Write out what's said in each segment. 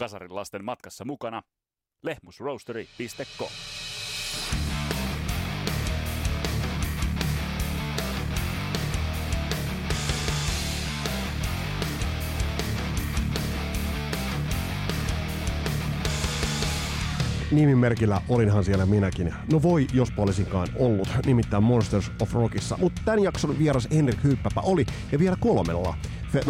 Kasarin lasten matkassa mukana lehmusroastery.com. nimimerkillä olinhan siellä minäkin. No voi, jos olisinkaan ollut, nimittäin Monsters of Rockissa. Mutta tämän jakson vieras Henrik Hyppäpä oli, ja vielä kolmella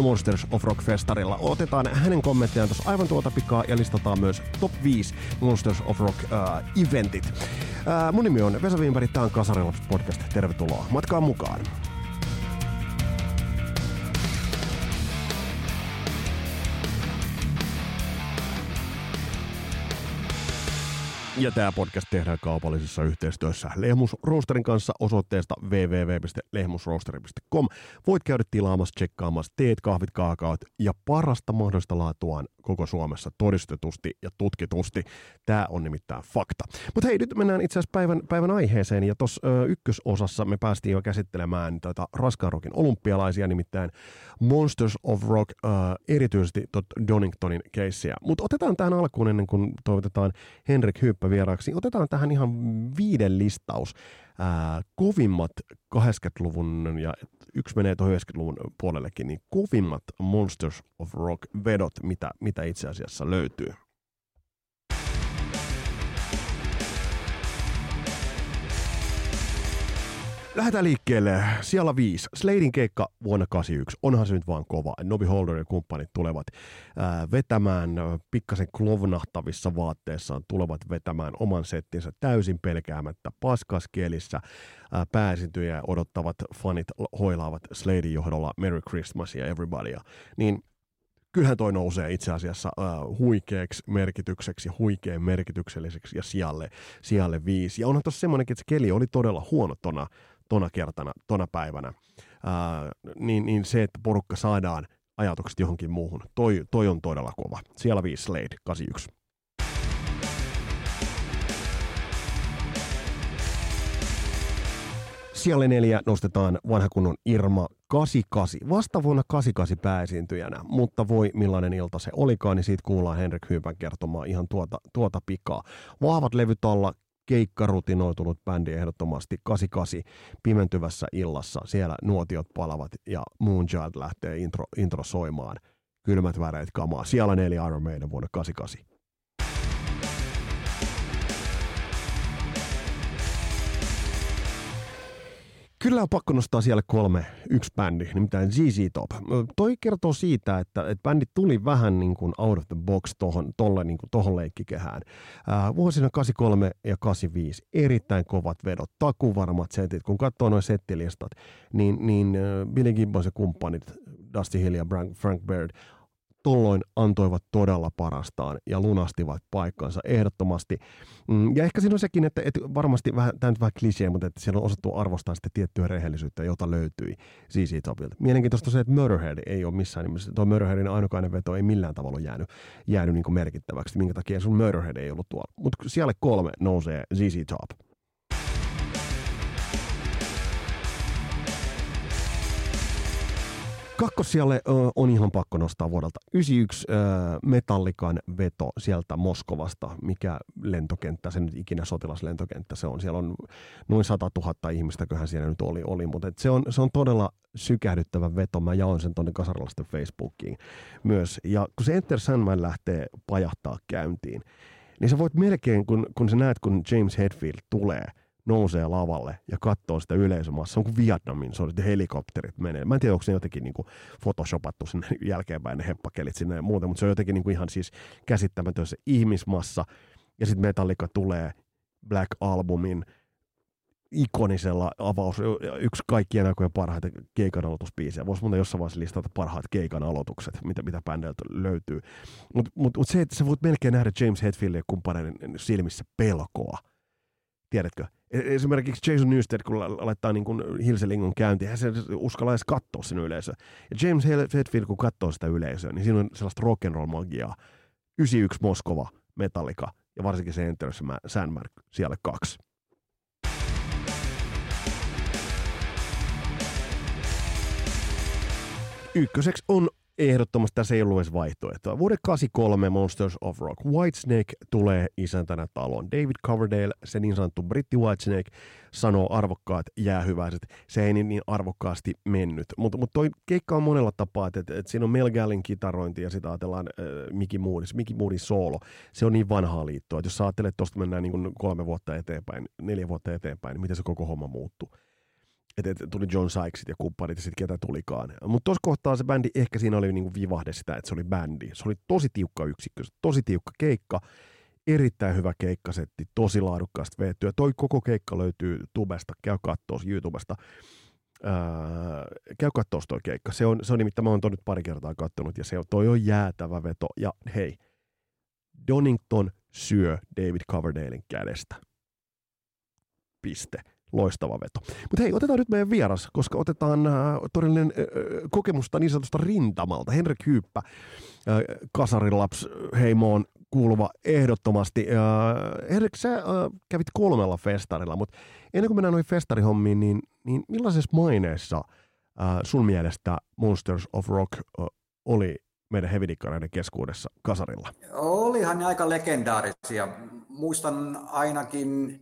Monsters of Rock festarilla. Otetaan hänen kommenttejaan tuossa aivan tuota pikaa ja listataan myös top 5 Monsters of Rock uh, eventit. Uh, mun nimi on Vesa Wimberg, tää on Kasarilla podcast. Tervetuloa matkaan mukaan. Ja tämä podcast tehdään kaupallisessa yhteistyössä Lehmus Roasterin kanssa osoitteesta www.lehmusroasteri.com. Voit käydä tilaamassa, tsekkaamassa teet, kahvit, kaakaot ja parasta mahdollista laatuaan koko Suomessa todistetusti ja tutkitusti. Tämä on nimittäin fakta. Mutta hei, nyt mennään itse asiassa päivän, päivän aiheeseen. Ja tuossa ykkösosassa me päästiin jo käsittelemään tätä raskaan rockin olympialaisia, nimittäin Monsters of Rock, ö, erityisesti Doningtonin keissiä. Mutta otetaan tähän alkuun ennen kuin toivotetaan Henrik Hyppä vieraaksi. Otetaan tähän ihan viiden listaus ää, kovimmat 80-luvun ja yksi menee tuohon 90-luvun puolellekin, niin kovimmat Monsters of Rock vedot, mitä, mitä itse asiassa löytyy. Lähdetään liikkeelle. Siellä viisi. Sladein keikka vuonna 81. Onhan se nyt vaan kova. Novi Holder ja kumppanit tulevat ää, vetämään pikkasen klovnahtavissa vaatteissaan, tulevat vetämään oman settinsä täysin pelkäämättä paskaskielissä. Ää, pääsintyjä odottavat fanit hoilaavat Sladein johdolla Merry Christmas ja Everybodya. Niin kyllähän toi nousee itse asiassa uh, huikeaksi merkitykseksi, huikean merkitykselliseksi ja sijalle, sijalle viisi. Ja onhan tuossa semmoinenkin, että se keli oli todella huono tona tona kertana, tona päivänä, ää, niin, niin se, että porukka saadaan ajatukset johonkin muuhun, toi, toi on todella kova. Siellä 5 Slade, 81. Siellä neljä nostetaan vanha kunnon Irma 88. Vasta vuonna 88 pääesiintyjänä, mutta voi millainen ilta se olikaan, niin siitä kuullaan Henrik Hyvän kertomaan ihan tuota, tuota pikaa. Vahvat levyt alla, keikkarutinoitunut bändi ehdottomasti 88 pimentyvässä illassa. Siellä nuotiot palavat ja Moonchild lähtee intro, intro soimaan. Kylmät väreet kamaa. Siellä neljä Iron Maiden vuonna 88. Kyllä on pakko nostaa siellä kolme, yksi bändi, nimittäin ZZ Top. Toi kertoo siitä, että, että bändi tuli vähän niin kuin out of the box tohon, tolle, niin kuin tohon leikkikehään. Ää, vuosina 83 ja 85 erittäin kovat vedot, takuvarmat setit. Kun katsoo noin settilistat, niin, niin Billy Gibbons ja kumppanit, Dusty Hill ja Frank Baird tolloin antoivat todella parastaan ja lunastivat paikkansa ehdottomasti. Mm, ja ehkä siinä on sekin, että, että varmasti vähän, tämä nyt vähän klisee, mutta että siellä on osattu arvostaa sitä tiettyä rehellisyyttä, jota löytyi ZZ Topilta. Mielenkiintoista on se, että Murderhead ei ole missään nimessä, tuo Murderheadin ainokainen veto ei millään tavalla jäänyt, jäänyt niin merkittäväksi, minkä takia sun Murderhead ei ollut tuolla. Mutta siellä kolme nousee ZZ Top. Kakkosijalle on ihan pakko nostaa vuodelta 91 Metallikan veto sieltä Moskovasta, mikä lentokenttä, se nyt ikinä sotilaslentokenttä se on. Siellä on noin 100 000 ihmistä, köhän siellä nyt oli, oli mutta se on, se on todella sykähdyttävä veto. Mä jaoin sen tuonne kasarilaisten Facebookiin myös. Ja kun se Enter Sandman lähtee pajahtaa käyntiin, niin sä voit melkein, kun, kun sä näet, kun James Hetfield tulee – nousee lavalle ja katsoo sitä yleisömassa. Se on kuin Vietnamin, on, että helikopterit menee. Mä en tiedä, onko se jotenkin niin kuin photoshopattu sinne jälkeenpäin ne hemppakelit sinne ja muuta, mutta se on jotenkin niin kuin ihan siis käsittämätön se ihmismassa. Ja sitten Metallica tulee Black Albumin ikonisella avaus, yksi kaikkien aikojen parhaita keikan aloitusbiisejä. Voisi muuten jossain vaiheessa listata parhaat keikan aloitukset, mitä, mitä bändeiltä löytyy. Mutta mut, mut se, että sä voit melkein nähdä James Hetfieldin ja kumppaneiden silmissä pelkoa. Tiedätkö? E-, esimerkiksi Jason Newsted, kun laittaa niin Hilselingon käyntiin, hän se uskalla edes katsoa sen yleisöä. Ja James Hetfield, kun katsoo sitä yleisöä, niin siinä on sellaista rock'n'roll-magiaa. 91 Moskova, Metallica ja varsinkin se Enter Sandman siellä kaksi. Ykköseksi on ehdottomasti tässä ei ollut edes vaihtoehtoa. Vuoden 83 Monsters of Rock. Whitesnake tulee isäntänä taloon. David Coverdale, se niin sanottu britti Whitesnake, sanoo arvokkaat jäähyväiset. Se ei niin, niin arvokkaasti mennyt. Mutta mut toi keikka on monella tapaa, että et, et siinä on Mel Gallin kitarointi ja sitä ajatellaan äh, Mickey Moodis, Mickey Moodin soolo. Se on niin vanhaa liittoa, että jos sä ajattelet, että tuosta mennään niin kolme vuotta eteenpäin, neljä vuotta eteenpäin, niin miten se koko homma muuttuu että et, tuli John Sykesit ja kumppanit ja sitten ketä tulikaan. Mutta tuossa kohtaa se bändi, ehkä siinä oli niinku vivahde sitä, että se oli bändi. Se oli tosi tiukka yksikkö, tosi tiukka keikka, erittäin hyvä keikkasetti, tosi laadukkaasti veettyä. Toi koko keikka löytyy tubesta, käy kattoo YouTubesta. Ää, käy kattoo toi keikka. Se on, se on nimittäin, mä oon nyt pari kertaa kattonut ja se on, toi on jäätävä veto. Ja hei, Donington syö David Coverdalen kädestä. Piste loistava veto. Mutta hei, otetaan nyt meidän vieras, koska otetaan äh, todellinen äh, kokemusta niin sanotusta rintamalta. Henrik Hyyppä, äh, kasarilaps heimoon kuuluva ehdottomasti. Äh, Henrik, sä äh, kävit kolmella festarilla, mutta ennen kuin mennään noihin festarihommiin, niin, niin millaisessa maineessa äh, sun mielestä Monsters of Rock äh, oli meidän hevidikkareiden keskuudessa kasarilla? Olihan ne aika legendaarisia. Muistan ainakin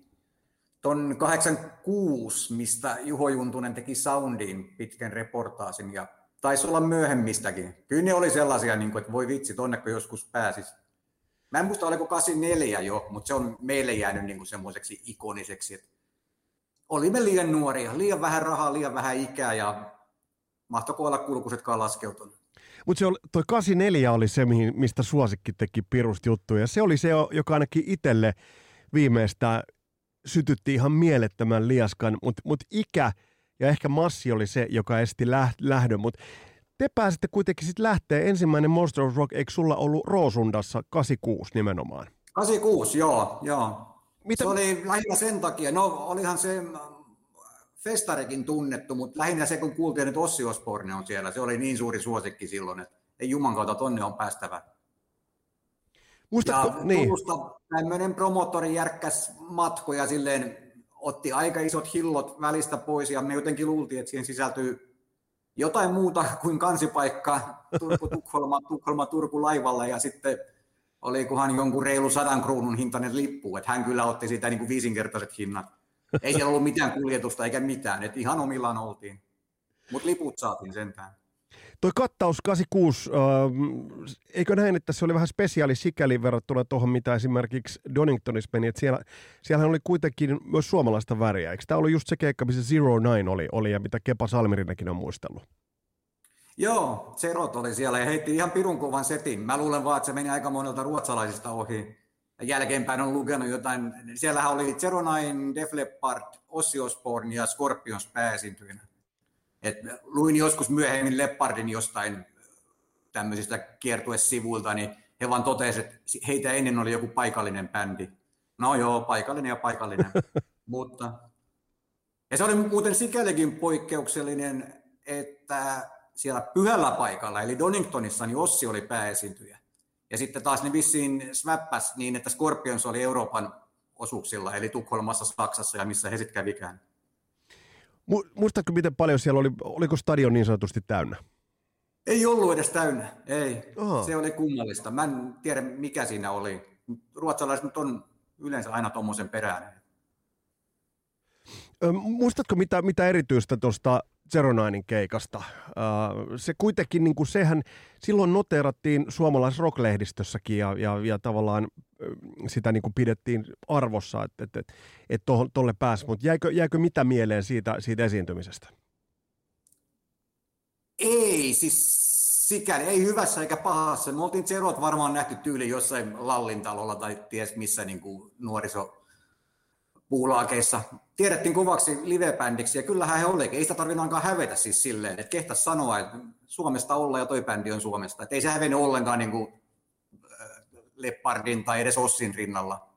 ton 86, mistä Juho Juntunen teki Soundiin pitkän reportaasin ja taisi olla myöhemmistäkin. Kyllä ne oli sellaisia, niin kuin, että voi vitsi, tonnekko joskus pääsis. Mä en muista, oliko 84 jo, mutta se on meille jäänyt niin kuin semmoiseksi ikoniseksi, että olimme liian nuoria, liian vähän rahaa, liian vähän ikää ja mahtoko olla kulkusetkaan laskeutunut. Mutta toi 84 oli se, mistä Suosikki teki pirusti juttuja. Se oli se, joka ainakin itselle viimeistä sytytti ihan mielettömän liaskan, mutta mut ikä ja ehkä massi oli se, joka esti lähdön, mutta te pääsitte kuitenkin sitten lähteä. Ensimmäinen Monster of Rock, eikö sulla ollut Roosundassa 86 nimenomaan? 86, joo, joo. Mitä? Se oli lähinnä sen takia, no olihan se mm, festarikin tunnettu, mutta lähinnä se, kun kuultiin, että Ossi Osborne on siellä, se oli niin suuri suosikki silloin, että ei Juman kautta tonne on päästävä. Muistatko, ja niin. Turusta tämmöinen promoottori järkkäs matkoja silleen, otti aika isot hillot välistä pois ja me jotenkin luultiin, että siihen sisältyy jotain muuta kuin kansipaikka Turku, Tukholma, Tukholma, Turku laivalla ja sitten olikohan jonkun reilu sadan kruunun hintainen lippu, että hän kyllä otti siitä niin kuin viisinkertaiset hinnat. Ei siellä ollut mitään kuljetusta eikä mitään, että ihan omillaan oltiin. Mutta liput saatiin sentään. Toi kattaus 86, äh, eikö näin, että se oli vähän spesiaali sikäli verrattuna tuohon, mitä esimerkiksi Doningtonissa meni, että siellä, siellähän oli kuitenkin myös suomalaista väriä. Eikö tämä ollut just se keikka, missä Zero Nine oli, oli ja mitä Kepa Salmirinenkin on muistellut? Joo, Zerot oli siellä ja heitti ihan pirun kuvan setin. Mä luulen vaan, että se meni aika monelta ruotsalaisista ohi. Jälkeenpäin on lukenut jotain. Siellähän oli Zero Def Leppard, Ossi Osbourne ja Scorpions pääesiintyjinä. Et luin joskus myöhemmin Leppardin jostain tämmöisistä kiertuesivuilta, niin he vaan totesivat, että heitä ennen oli joku paikallinen bändi. No joo, paikallinen ja paikallinen. Mutta, ja se oli muuten sikälikin poikkeuksellinen, että siellä pyhällä paikalla, eli Doningtonissa, niin Ossi oli pääesiintyjä. Ja sitten taas ne vissiin sväppäs niin, että Scorpions oli Euroopan osuuksilla, eli Tukholmassa, Saksassa ja missä he sitten kävikään. Muistatko, miten paljon siellä oli, oliko stadion niin sanotusti täynnä? Ei ollut edes täynnä, ei. Aha. Se oli kummallista. Mä en tiedä, mikä siinä oli. Ruotsalaiset nyt on yleensä aina tuommoisen perään. Muistatko mitä, mitä erityistä tuosta Zeronainin keikasta. se kuitenkin, niin kuin sehän silloin noteerattiin suomalaisessa rocklehdistössäkin ja, ja, ja tavallaan sitä niin kuin pidettiin arvossa, että, että, että, että tuolle pääsi, mutta jäikö, jäikö mitä mieleen siitä, siitä esiintymisestä? Ei, siis sikäli, ei hyvässä eikä pahassa. Me oltiin Zerot varmaan nähty tyyli jossain Lallintalolla tai ties missä niin kuin nuoriso puulaakeissa tiedettiin kuvaksi livebändiksi, ja kyllähän he olikin. Ei sitä tarvinnut ainakaan hävetä siis silleen, että kehtä sanoa, että Suomesta olla ja toi bändi on Suomesta. Että ei se hävennyt ollenkaan niin kuin äh, Leppardin tai edes Ossin rinnalla.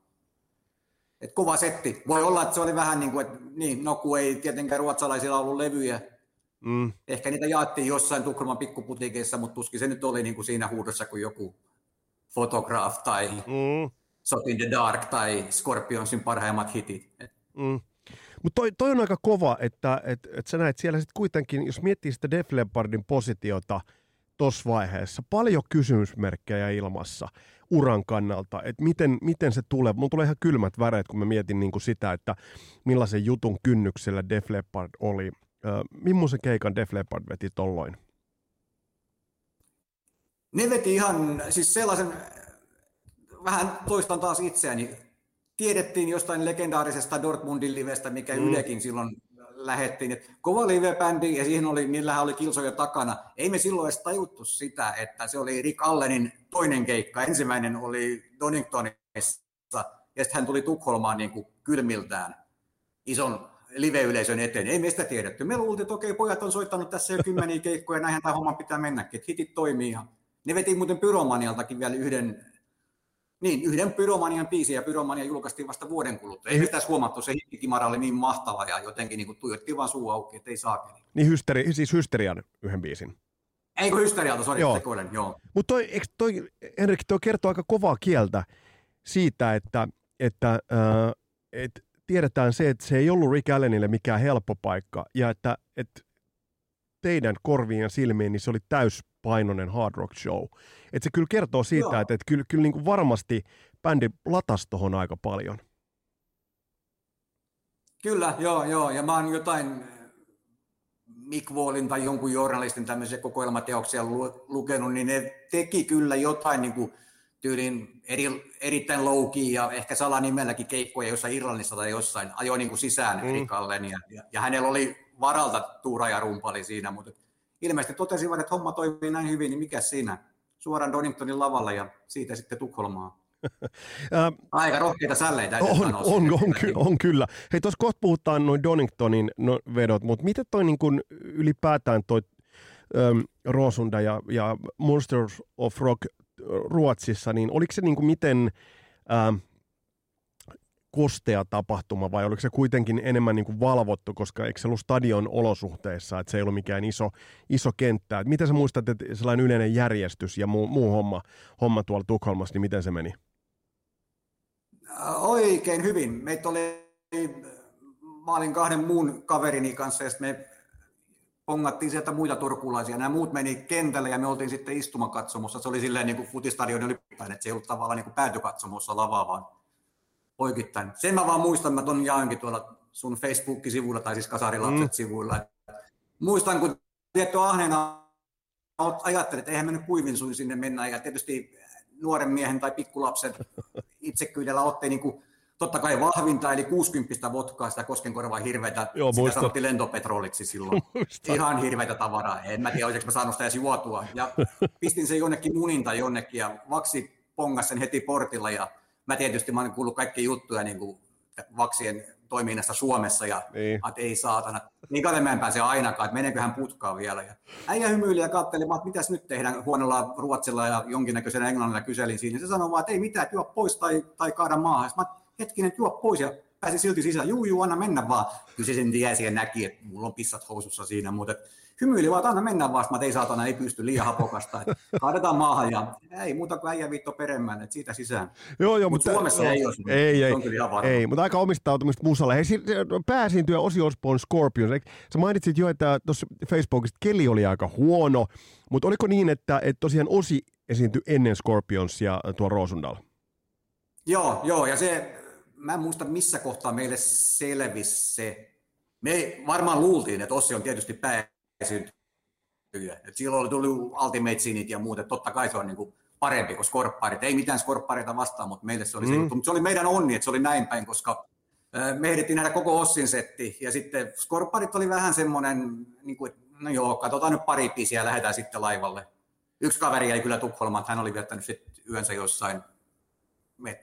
Et kova setti. Voi olla, että se oli vähän niin kuin, että niin, no kun ei tietenkään ruotsalaisilla ollut levyjä. Mm. Ehkä niitä jaettiin jossain Tukholman pikkuputiikeissa, mutta tuskin se nyt oli niin kuin siinä huudossa kuin joku Photograph tai mm. Shot in the Dark tai Scorpionsin parhaimmat hitit. Mm. Mutta toi, toi on aika kova, että et, et sä näet siellä sitten kuitenkin, jos miettii sitä Def Leppardin positiota tuossa vaiheessa. Paljon kysymysmerkkejä ilmassa uran kannalta, että miten, miten se tulee. Mun tulee ihan kylmät väreet, kun mä mietin niin kuin sitä, että millaisen jutun kynnyksellä Def Leppard oli. Äh, millaisen keikan Def Leppard veti tolloin? Ne veti ihan siis sellaisen, vähän toistan taas itseäni, tiedettiin jostain legendaarisesta Dortmundin livestä, mikä mm. Ylekin silloin lähettiin, että kova live-bändi ja siihen oli, niillähän oli kilsoja takana. Ei me silloin edes tajuttu sitä, että se oli Rick Allenin toinen keikka. Ensimmäinen oli Doningtonissa ja sitten hän tuli Tukholmaan niin kuin kylmiltään ison live-yleisön eteen. Ei meistä tiedetty. Me luultiin, että okei, pojat on soittanut tässä jo kymmeniä keikkoja, näinhän tämä homma pitää mennäkin, että hitit toimii. Ja ne veti muuten Pyromanialtakin vielä yhden niin, yhden Pyromanian biisin ja Pyromania julkaistiin vasta vuoden kuluttua. Ei tässä huomattu, se hittikimara oli niin mahtava ja jotenkin niin tuijottiin vaan suu auki, että ei saakeli. Niin hysteri, siis Hysterian yhden biisin. Ei kun Hysterialta, sori, joo. joo. Mutta toi, toi, Henrik, toi kertoo aika kovaa kieltä siitä, että, että äh, et tiedetään se, että se ei ollut Rick Allenille mikään helppo paikka ja että, että teidän korviin ja silmiin niin se oli täyspainoinen hard rock show. Et se kyllä kertoo siitä, Joo. että, että kyllä, kyllä niin kuin varmasti bändi latasi tuohon aika paljon. Kyllä, joo, joo. Ja mä oon jotain Mick Wallin tai jonkun journalistin tämmöisiä kokoelmateoksia lukenut, niin ne teki kyllä jotain niin kuin tyylin eri, erittäin louki ja ehkä salanimelläkin keikkoja jossain Irlannissa tai jossain, ajoi niin kuin sisään mm. Allen ja, ja, ja, hänellä oli varalta tuura ja rumpali siinä, mutta ilmeisesti totesivat, että homma toimii näin hyvin, niin mikä siinä? Suoraan Doningtonin lavalla ja siitä sitten Tukholmaan. Aika rohkeita sälleitä. On, on, on, on, ky- on, kyllä. Hei, tuossa kohta puhutaan noin Doningtonin no, vedot, mutta miten toi niin kun ylipäätään toi um, Rosunda ja, ja Monsters of Rock Ruotsissa, niin oliko se niin kuin miten... Um, kostea tapahtuma vai oliko se kuitenkin enemmän niin kuin valvottu, koska eikö se ollut stadion olosuhteissa, että se ei ollut mikään iso, iso kenttä. Et miten sä muistat, että sellainen yleinen järjestys ja muu, muu homma, homma tuolla Tukholmassa, niin miten se meni? Oikein hyvin. Meitä oli, mä olin kahden muun kaverini kanssa ja me pongattiin sieltä muita turkulaisia. Nämä muut meni kentälle ja me oltiin sitten istumakatsomossa. Se oli silleen niin kuin futistadion ylipäätään, että se ei ollut tavallaan niin kuin päätykatsomossa lavaa, vaan poikittain. Sen mä vaan muistan, mä ton jaankin tuolla sun Facebook-sivuilla, tai siis Kasarilapset-sivuilla. Mm. Muistan, kun tietty ahneena ajattelin, että eihän me nyt kuivin suin sinne mennä, ja tietysti nuoren miehen tai pikkulapsen itsekyydellä otti niin kuin, totta kai vahvinta, eli 60 vodkaa, sitä Koskenkorvaa hirveitä, Joo, sitä muista. sanottiin lentopetroliksi silloin. Muista. Ihan hirveitä tavaraa. En mä tiedä, olisiko mä saanut sitä edes juotua. Ja pistin sen jonnekin munin tai jonnekin, ja vaksi pongas sen heti portilla, ja mä tietysti mä olen kuullut kaikki juttuja niin kuin vaksien toiminnasta Suomessa ja niin. että ei saatana, niin kato mä en pääse ainakaan, että meneeköhän putkaan vielä. Ja äijä hymyili ja katseli, että mitäs nyt tehdään huonolla ruotsilla ja jonkinnäköisellä englannilla kyselin siinä. Se sanoi vaan, että ei mitään, juo pois tai, tai kaada maahan. Mä hetkinen, juo pois ja pääsi silti sisään. Juu, juu, anna mennä vaan. Kyllä se sen tiesi ja näki, että mulla on pissat housussa siinä, mutta hymyili vaan, että anna mennä vaan, että ei saatana, ei pysty liian hapokasta. Että kaadetaan maahan ja ei muuta kuin äijä viitto peremmän, että siitä sisään. Joo, joo, Mut mutta Suomessa ei ole. Ei, ei, ei, mutta aika omistautumista musalle. Hei, pääsiintyjä Osi Osborn Scorpions. Sä mainitsit jo, että tuossa Facebookista keli oli aika huono, mutta oliko niin, että, että tosiaan Osi esiintyi ennen Scorpionsia tuo Roosundalla? Joo, joo, ja se, mä en muista missä kohtaa meille selvisi se. Me varmaan luultiin, että Ossi on tietysti pää syntyjä. Et silloin oli tullut Ultimate Sinit ja muut, että totta kai se on niin kuin parempi kuin skorpparit. Ei mitään skorppareita vastaan, mutta meille se oli mm. se juttu. Mutta se oli meidän onni, että se oli näin päin, koska me ehdittiin nähdä koko Ossin setti. Ja sitten skorpparit oli vähän semmoinen, niin kuin, no joo, katsotaan nyt pari pisiä ja lähdetään sitten laivalle. Yksi kaveri jäi kyllä Tukholmaan, hän oli viettänyt sitten yönsä jossain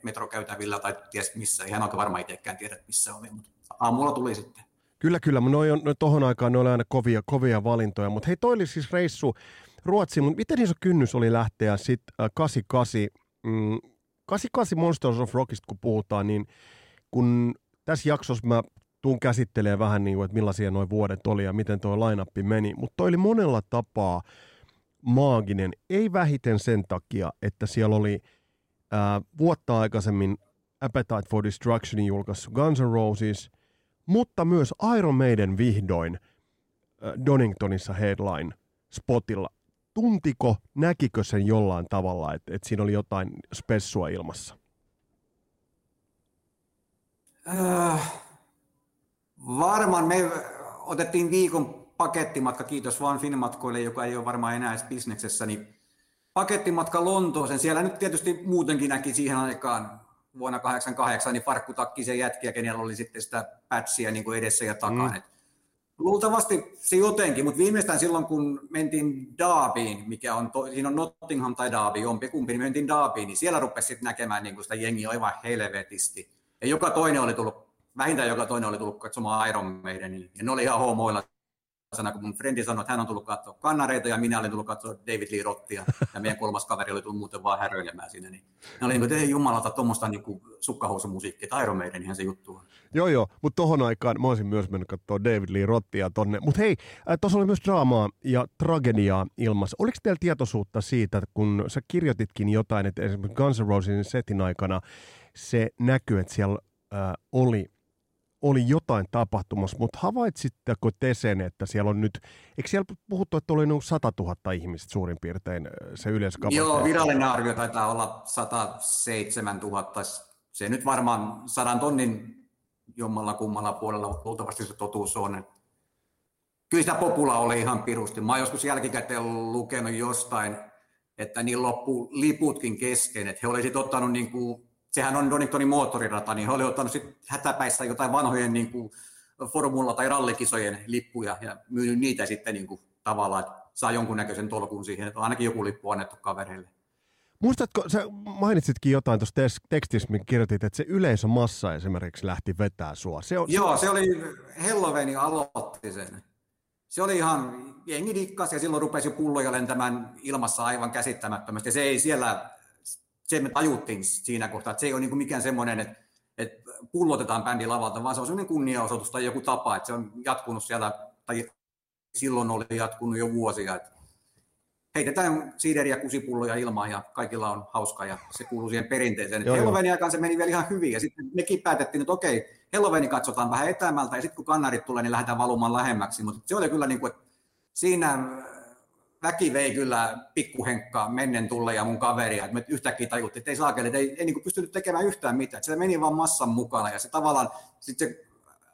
metrokäytävillä tai ties missä. Ei hän oikein varmaan itsekään tiedä, missä oli, mutta aamulla tuli sitten. Kyllä, kyllä. Noi on, no, tohon aikaan ne oli aina kovia, kovia valintoja. Mutta hei, toi oli siis reissu Ruotsiin. Mutta miten iso kynnys oli lähteä sitten äh, 88, mm, 88 Monsters of Rockista, kun puhutaan, niin kun tässä jaksossa mä tuun käsittelemään vähän niin kuin, että millaisia nuo vuodet oli ja miten tuo line meni. Mutta toi oli monella tapaa maaginen. Ei vähiten sen takia, että siellä oli äh, vuotta aikaisemmin Appetite for Destructionin julkaissut Guns N' Roses – mutta myös Iron Maiden vihdoin äh, Doningtonissa headline spotilla. tuntiko, näkikö sen jollain tavalla, että, että siinä oli jotain spessua ilmassa? Äh, varmaan me otettiin viikon pakettimatka, kiitos vaan Finmatkoille, joka ei ole varmaan enää edes bisneksessä, niin pakettimatka Lontooseen. Siellä nyt tietysti muutenkin näki siihen aikaan vuonna 88 niin farkkutakkisen jätkiä, kenellä oli sitten sitä patchia niin kuin edessä ja takana. Mm. Luultavasti se jotenkin, mutta viimeistään silloin, kun mentiin Daabyin, mikä on, to, siinä on Nottingham tai Derby, jompi kumpi, niin mentiin Daabyin, niin siellä rupesi sitten näkemään niin kuin sitä jengiä aivan helvetisti. Ja joka toinen oli tullut, vähintään joka toinen oli tullut katsomaan Iron Maidenia, ja ne oli ihan homoilla sana, kun mun frendi sanoi, että hän on tullut katsoa kannareita ja minä olin tullut katsoa David Lee Rottia ja meidän kolmas kaveri oli tullut muuten vaan häröilemään siinä. Niin ne oli niin kuin, että jumalata, tuommoista niin sukkahousumusiikkia, että Iron Maiden, se juttu on. Joo, joo, mutta tohon aikaan mä olisin myös mennyt katsoa David Lee Rottia tonne. Mutta hei, äh, tuossa oli myös draamaa ja tragediaa ilmassa. Oliko teillä tietoisuutta siitä, kun sä kirjoititkin jotain, että esimerkiksi Guns N' Rosesin setin aikana se näkyy, että siellä äh, oli oli jotain tapahtumassa, mutta havaitsitteko te sen, että siellä on nyt, eikö siellä puhuttu, että oli noin 100 000 ihmistä suurin piirtein se yleiskapasiteetti? Joo, virallinen arvio taitaa olla 107 000. Se nyt varmaan sadan tonnin jommalla kummalla puolella luultavasti se totuus on. Kyllä sitä popula oli ihan pirusti. Mä oon joskus jälkikäteen lukenut jostain, että niin loppu liputkin kesken, että he olisivat ottanut niin kuin sehän on Doningtonin moottorirata, niin he oli ottanut sit hätäpäissä jotain vanhojen niin kuin formula- tai rallikisojen lippuja ja myynyt niitä sitten niin kuin, tavallaan, että saa jonkunnäköisen tolkun siihen, että on ainakin joku lippu annettu kavereille. Muistatko, sä mainitsitkin jotain tuossa tekstissä, minkä kirjoitit, että se yleisömassa esimerkiksi lähti vetää sua. Se on, Joo, se oli, Helloveni aloitti sen. Se oli ihan, jengi dikkas ja silloin rupesi pulloja lentämään ilmassa aivan käsittämättömästi. Se ei siellä se me tajuttiin siinä kohtaa, että se ei ole niin kuin mikään semmoinen, että, että pullotetaan bändi lavalta, vaan se on semmoinen kunniaosoitus tai joku tapa, että se on jatkunut siellä, tai silloin oli jatkunut jo vuosia, että heitetään siideriä kusipulloja ilmaan ja kaikilla on hauskaa ja se kuuluu siihen perinteeseen. Helloveni aikaan se meni vielä ihan hyvin ja sitten mekin päätettiin, että okei, Helloveni katsotaan vähän etämältä ja sitten kun kannarit tulee, niin lähdetään valumaan lähemmäksi, mutta se oli kyllä niin kuin, että siinä väki vei kyllä pikkuhenkkaa mennen tulle ja mun kaveria. että me yhtäkkiä tajuttiin, että ei saakeli, että ei, ei niin pystynyt tekemään yhtään mitään. Että se meni vaan massan mukana ja se tavallaan sitten se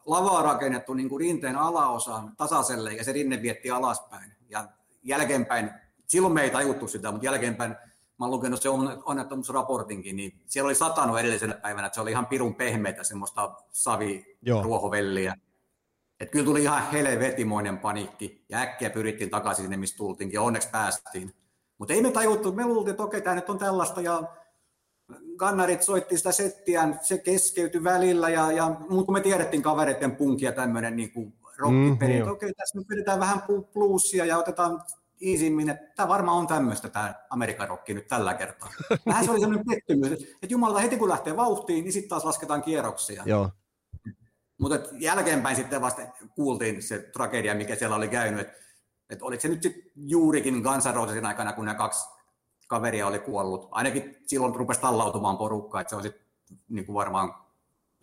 lava on rakennettu niin kuin rinteen alaosaan tasaiselle ja se rinne vietti alaspäin. Ja jälkeenpäin, silloin me ei tajuttu sitä, mutta jälkeenpäin mä oon lukenut se onnettomuusraportinkin, niin siellä oli satanut edellisenä päivänä, että se oli ihan pirun pehmeitä semmoista saviruohovelliä. Että kyllä tuli ihan helvetimoinen panikki ja äkkiä pyrittiin takaisin sinne, mistä tultiinkin ja onneksi päästiin. Mutta ei me tajuttu, me luultiin, että okei, tämä nyt on tällaista ja kannarit soitti sitä settiä, se keskeytyi välillä ja, ja mutta kun me tiedettiin kavereiden punkia tämmöinen niin kuin rockipeli, mm, että okei, tässä me pidetään vähän bluesia ja otetaan iisimmin, että tämä varmaan on tämmöistä tämä Amerikan rokki nyt tällä kertaa. Vähän se oli semmoinen pettymys, että jumala, heti kun lähtee vauhtiin, niin sitten taas lasketaan kierroksia. Joo. Mutta jälkeenpäin sitten vasta kuultiin se tragedia, mikä siellä oli käynyt, että et oliko se nyt sitten juurikin Guns aikana, kun nämä kaksi kaveria oli kuollut. Ainakin silloin rupesi tallautumaan porukkaa, että se on sitten niin varmaan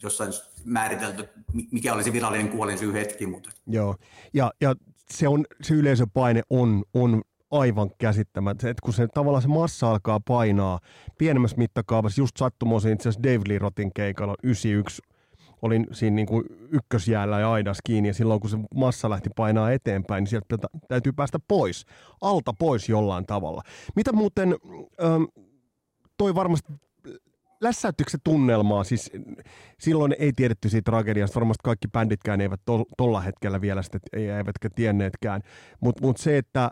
jossain määritelty, mikä oli se virallinen kuolin syy hetki. Mutta. Joo, ja, ja se, on, se yleisöpaine on, on aivan käsittämättä, että kun se tavallaan se massa alkaa painaa pienemmässä mittakaavassa, just sattumoisin itse asiassa Dave Lee Rotin keikalla 91 olin siinä niin kuin ykkösjäällä ja aidas kiinni, ja silloin kun se massa lähti painaa eteenpäin, niin sieltä täytyy päästä pois, alta pois jollain tavalla. Mitä muuten, ähm, toi varmasti lässäyttikö se tunnelmaa? Siis silloin ei tiedetty siitä tragediasta, varmasti kaikki bänditkään eivät tuolla hetkellä vielä sitä, eivätkä tienneetkään. Mutta mut se, että äh,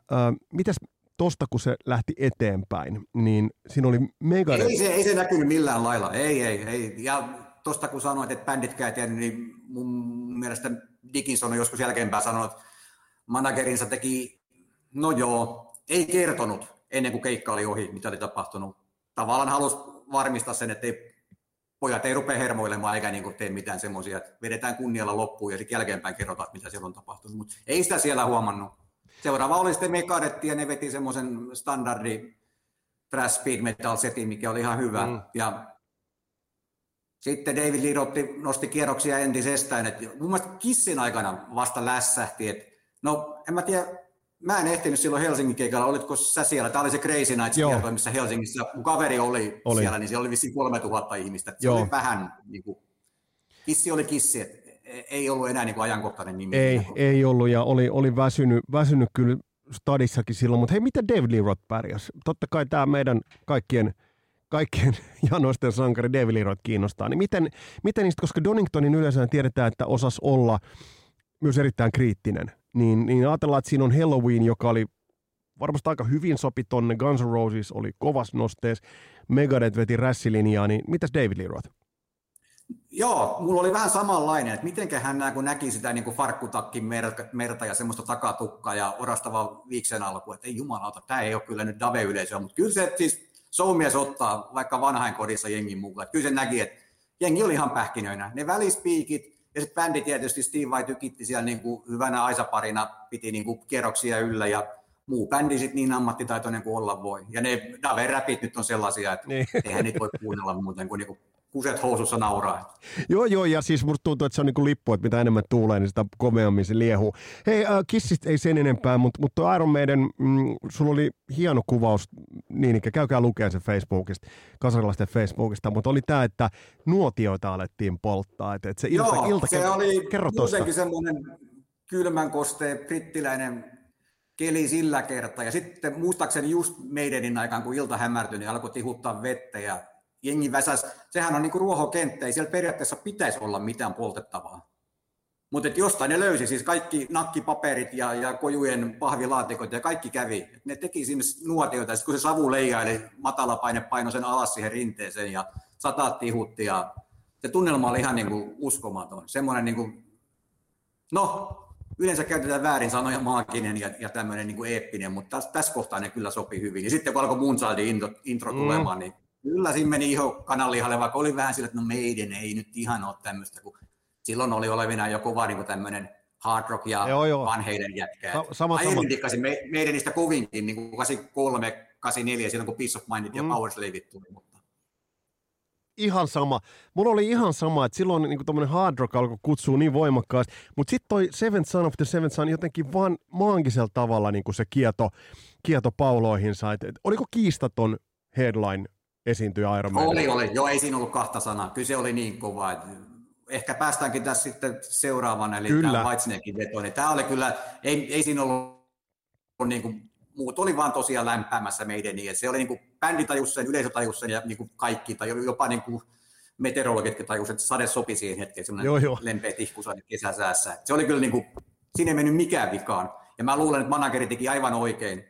mitäs tosta kun se lähti eteenpäin, niin siinä oli mega... Ei se, ei se näkynyt millään lailla, ei, ei, ei. Ja tuosta kun sanoit, että bändit ei niin mun mielestä Dickinson on joskus jälkeenpäin sanonut, että managerinsa teki, no joo, ei kertonut ennen kuin keikka oli ohi, mitä oli tapahtunut. Tavallaan halusi varmistaa sen, että ei, pojat ei rupea hermoilemaan eikä niin tee mitään semmoisia, että vedetään kunnialla loppuun ja sitten jälkeenpäin kerrotaan, mitä siellä on tapahtunut. Mutta ei sitä siellä huomannut. Seuraava oli sitten Mekadetti ja ne veti semmoisen standardi thrash speed metal setin, mikä oli ihan hyvä. Mm. Ja sitten David Lirotti nosti kierroksia entisestään. Että mun mielestä Kissin aikana vasta lässähti, että no en mä tiedä, mä en ehtinyt silloin Helsingin keikalla, olitko sä siellä? Tämä oli se Crazy Nights kierto, missä Helsingissä mun kaveri oli, oli. siellä, niin siellä oli vissiin 3000 ihmistä. Se Joo. oli vähän, niin kuin, kissi oli kissi, että ei ollut enää niin kuin ajankohtainen nimi. Ei, ei ollut ja oli, oli väsynyt, väsynyt kyllä stadissakin silloin, mutta hei, miten David Lee Roth pärjäs? Totta kai tämä meidän kaikkien, kaikkien janoisten sankari David Lee Roth kiinnostaa. Niin miten, miten niistä, koska Doningtonin yleensä tiedetään, että osas olla myös erittäin kriittinen, niin, niin ajatellaan, että siinä on Halloween, joka oli varmasti aika hyvin sopi tonne, Guns N' Roses oli kovas nostees, Megadeth veti rässilinjaa, niin mitäs David Lee Roth? Joo, mulla oli vähän samanlainen, että mitenköhän nämä, kun näki sitä niin kuin farkkutakkin merta, ja semmoista takatukkaa ja orastava viiksen alku, että ei jumalauta, tämä ei ole kyllä nyt Dave-yleisöä, mutta kyllä se siis soumies ottaa vaikka vanhainkodissa jengin mukaan. Kyllä se näki, että jengi oli ihan pähkinöinä. Ne välispiikit ja sitten bändi tietysti Steve Vai tykitti siellä niin kuin hyvänä aisaparina, piti niin kuin kierroksia yllä ja muu bändi sitten niin ammattitaitoinen kuin olla voi. Ja ne Dave-räpit nyt on sellaisia, että niin. eihän niitä voi kuunnella muuten kuin, niin kuin kuset housussa nauraa. Joo, joo, ja siis musta tuntuu, että se on niin kuin lippu, että mitä enemmän tuulee, niin sitä komeammin se liehuu. Hei, äh, Kissistä ei sen enempää, mutta, mutta Iron Maiden, mm, sulla oli hieno kuvaus, niin että käykää lukea se Facebookista, kasarilaisten Facebookista, mutta oli tämä, että nuotioita alettiin polttaa, että, että se ilta, joo, ilta se oli muutenkin semmoinen kylmän kosteen brittiläinen keli sillä kertaa. Ja sitten muistaakseni just meidänin aikaan, kun ilta hämärtyi, niin alkoi tihuttaa vettä ja jengi väsäs. Sehän on niin kuin ruohokenttä, ei siellä periaatteessa pitäisi olla mitään poltettavaa. Mutta jostain ne löysi, siis kaikki nakkipaperit ja, ja kojujen pahvilaatikot ja kaikki kävi. Ne teki sinne nuotioita, kun se savu leijaili, matala paine paino sen alas siihen rinteeseen ja sataat tihutti ja se tunnelma oli ihan niin kuin uskomaton. Semmoinen niin kuin, no, yleensä käytetään väärin sanoja maaginen ja, ja tämmöinen niin kuin eeppinen, mutta tässä, tässä kohtaa ne kyllä sopi hyvin. Ja sitten kun alkoi Moonchildin intro, intro mm. tulemaan, niin kyllä siinä meni iho kananlihalle, vaikka oli vähän sillä, että no meidän ei nyt ihan ole tämmöistä, kun silloin oli olevina jo kova niin tämmöinen hard rock ja joo, joo. vanheiden jätkää. Sa- sama, sama. dikkasin me, meidän niistä kovinkin, niin kuin 83, 84, silloin kun Peace of Mindit ja mm. Power Slaveit tuli. Mutta... Ihan sama. Mulla oli ihan sama, että silloin niin tuommoinen hard rock alkoi kutsua niin voimakkaasti, mutta sitten toi Seventh Son of the Seventh Son jotenkin vaan maangisella tavalla niin kuin se kieto, kieto pauloihinsa. Et, et, oliko kiistaton headline esiintyä Iron Man? Oli, oli. Joo, ei siinä ollut kahta sanaa. Kyllä se oli niin kova, että ehkä päästäänkin tässä sitten seuraavana, eli kyllä. tämä Whitesnakein veto. Niin tämä oli kyllä, ei, ei siinä ollut niin kuin, muut oli vaan tosiaan lämpäämässä meidän niin, se oli niin kuin, bändi tajus sen, yleisö tajus sen ja niin kuin kaikki, tai jopa niin kuin, meteorologitkin tajus, että sade sopi siihen hetkeen, semmoinen joo, joo. lempeä tihkusade kesäsäässä. Se oli kyllä niin kuin, siinä ei mennyt mikään vikaan. Ja mä luulen, että manageri teki aivan oikein,